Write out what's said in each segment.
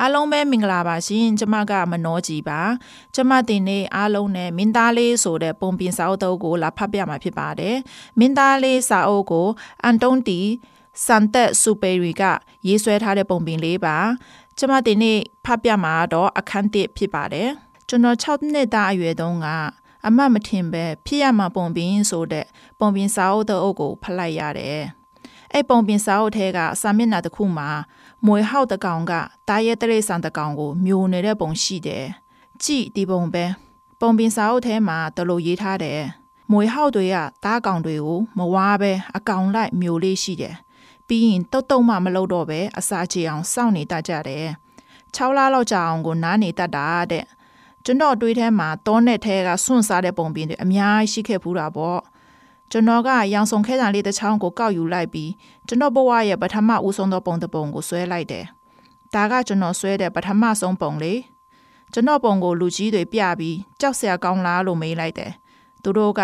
အားလုံးပဲမင်္ဂလာပါရှင်ကျမကမနောကြီးပါကျမတင်နေအားလုံးနဲ့မင်းသားလေးဆိုတဲ့ပုံပြင်စာအုပ်တုပ်ကိုလာဖတ်ပြမှာဖြစ်ပါတယ်မင်းသားလေးစာအုပ်ကိုအန်တုန်တီစန်တက်စူပယ်ရီကရေးဆွဲထားတဲ့ပုံပြင်လေးပါကျမတင်နေဖတ်ပြမှာတော့အခန်းတစ်ဖြစ်ပါတယ်ကျွန်တော်6နှစ်သားအရွယ်တုန်းကအမမထင်ပဲဖြစ်ရမှာပုံပြင်ဆိုတဲ့ပုံပြင်စာအုပ်တုပ်ကိုဖတ်လိုက်ရတယ် အဲ့ပုံပြင်စာအုပ်ထဲကစာမျက်နှာတစ်ခုမှာမွေဟောက်တကောင်ကတားရဲတရိษံတကောင်ကိုမျိုးနေတဲ့ပုံရှိတယ်။ကြည့်ဒီပုံပဲပုံပင်စာအုပ်ထဲမှာတလို့ရေးထားတယ်။မွေဟောက်တွေကတားကောင်တွေကိုမဝါပဲအကောင်လိုက်မျိုးလေးရှိတယ်။ပြီးရင်တုတ်တုတ်မှမလုပ်တော့ပဲအစာချေအောင်စောင့်နေတတ်ကြတယ်။6လလောက်ကြာအောင်ကိုနားနေတတ်တာတဲ့။ကျွန်တော်တွေးထဲမှာတောနဲ့ထဲကစွန့်စားတဲ့ပုံပြင်တွေအများကြီးရှိခဲ့ဘူးတာပေါ့။ ကျွန်တော်ကရောင်စုံခဲတံလေးတစ်ချောင်းကိုကောက်ယူလိုက်ပြီးကျွန်တော်ဘဝရဲ့ပထမဦးဆုံးသောပုံတစ်ပုံကိုဆွဲလိုက်တယ်။ဒါကကျွန်တော်ဆွဲတဲ့ပထမဆုံးပုံလေ။ကျွန်တော်ပုံကိုလူကြီးတွေပြပြီးကြောက်စရာကောင်းလားလို့မေးလိုက်တယ်။သူတို့က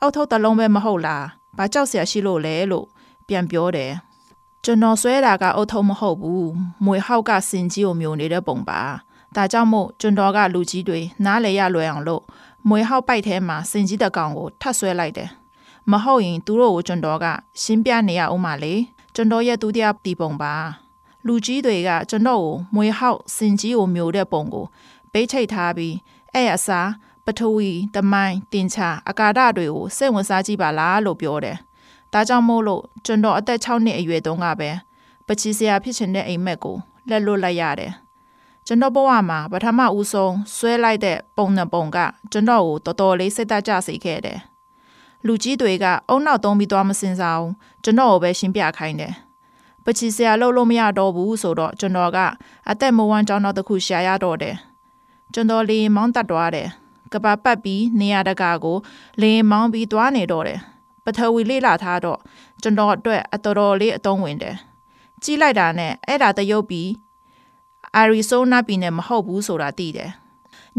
အောက်ထုတ်တလုံးပဲမဟုတ်လား။ဘာကြောက်စရာရှိလို့လဲလို့ပြန်ပြောတယ်။ကျွန်တော်ဆွဲတာကအုတ်ထုံမဟုတ်ဘူး။မွေဟောက်ကစင်ကြီးကိုမျိုးနေတဲ့ပုံပါ။ဒါကြောင့်မို့ကျွန်တော်ကလူကြီးတွေနားလေရလွယ်အောင်လို့မွေဟောက်ပိုက်ထဲမှာစင်ကြီးတကောင်ကိုထပ်ဆွဲလိုက်တယ်။ မဟုတ်ရင်သူတို့ကိုကျွန်တော်ကရှင်းပြနေရအောင်ပါလေကျွန်တော်ရဲ့ဒုတိယတီပုံပါလူကြီးတွေကကျွန်တော်ကိုမွေဟောက်စင်ကြီးကိုမျိုးတဲ့ပုံကိုပိတ်ချိတ်ထားပြီးအဲ့အစားပထဝီတမိုင်းတင်ချာအကာဒတွေကိုစိတ်ဝင်စားကြည့်ပါလားလို့ပြောတယ်ဒါကြောင့်မို့လို့ကျွန်တော်အသက်6နှစ်အရွယ်တုန်းကပဲပချီစရာဖြစ်ချင်တဲ့အိမ်မက်ကိုလက်လွတ်လိုက်ရတယ်ကျွန်တော်ဘဝမှာပထမဦးဆုံးဆွဲလိုက်တဲ့ပုံနဲ့ပုံကကျွန်တော်ကိုတော်တော်လေးစိတ်သက်ကြစေခဲ့တယ် လူကြီးတွေကအုံနောက်သုံးပြီးသွားမစင်စားဘူးကျွန်တော်ကိုပဲရှင်းပြခိုင်းတယ်ပချီစရာလုပ်လို့မရတော့ဘူးဆိုတော့ကျွန်တော်ကအသက်မဝမ်းကြောင်းတော့တခုရှာရတော့တယ်ကျွန်တော်လေမောင်းတက်သွားတယ်ကဘာပတ်ပြီးနေရာတကာကိုလေမောင်းပြီးသွားနေတော့တယ်ပထဝီလေးလာထားတော့ကျွန်တော်အတွက်အတော်တော်လေးအသုံးဝင်တယ်ကြီးလိုက်တာနဲ့အဲ့ဒါတရုပ်ပြီးအာရီဇိုနာပြည်နယ်မဟုတ်ဘူးဆိုတာသိတယ်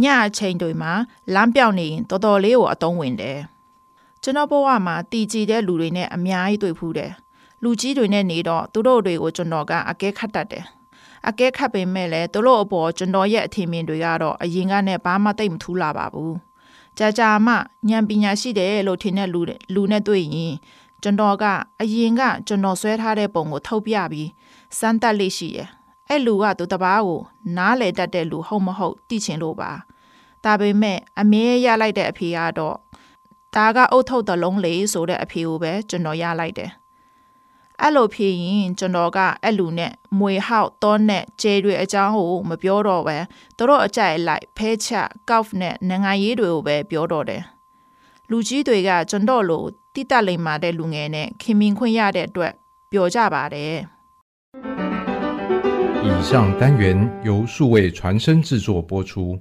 ညအချိန်တွေမှာလမ်းပြောင်းနေရင်တော်တော်လေးကိုအသုံးဝင်တယ် ကျွန်တော်ဘဝမှာတည်ကြည်တဲ့လူတွေနဲ့အများကြီးတွေ့ဖူးတယ်လူကြီးတွေနဲ့နေတော့သူတို့တွေကိုကျွန်တော်ကအကဲခတ်တတ်တယ်အကဲခတ်ပေမဲ့လည်းသူတို့အပေါ်ကျွန်တော်ရဲ့အထင်မြင်တွေကတော့အရင်ကနဲ့ဘာမှတိတ်မထူးလာပါဘူးကြာကြာမှဉာဏ်ပညာရှိတယ်လို့ထင်တဲ့လူလူနဲ့တွေ့ရင်ကျွန်တော်ကအရင်ကကျွန်တော်ဆွဲထားတဲ့ပုံကိုထုတ်ပြပြီးစမ်းတက်လေးရှိတယ်အဲ့လူကသူတပားကိုနားလေတတ်တဲ့လူဟုတ်မဟုတ်သိချင်လို့ပါဒါပေမဲ့အမေရလိုက်တဲ့အဖေကတော့ ဒါကအုတ်ထုတ်တလုံးလေဆိုတဲ့အဖေကိုပဲကျွန်တော်ရလိုက်တယ်အဲ့လိုဖြစ်ရင်ကျွန်တော်ကအဲ့လူနဲ့မွေဟောက်တောနဲ့ကျဲတွေအကြောင်းကိုမပြောတော့ပဲသူတို့အကြိုက်လိုက်ဖဲချကောက်နဲ့ငငယ်ရေးတွေကိုပဲပြောတော့တယ်လူကြီးတွေကကျွန်တော်လိုတိတက်လိမ္မာတဲ့လူငယ်နဲ့ခင်မင်ခွင့်ရတဲ့အတွက်ပျော်ကြပါတယ်以上单元由数位传声制作播出。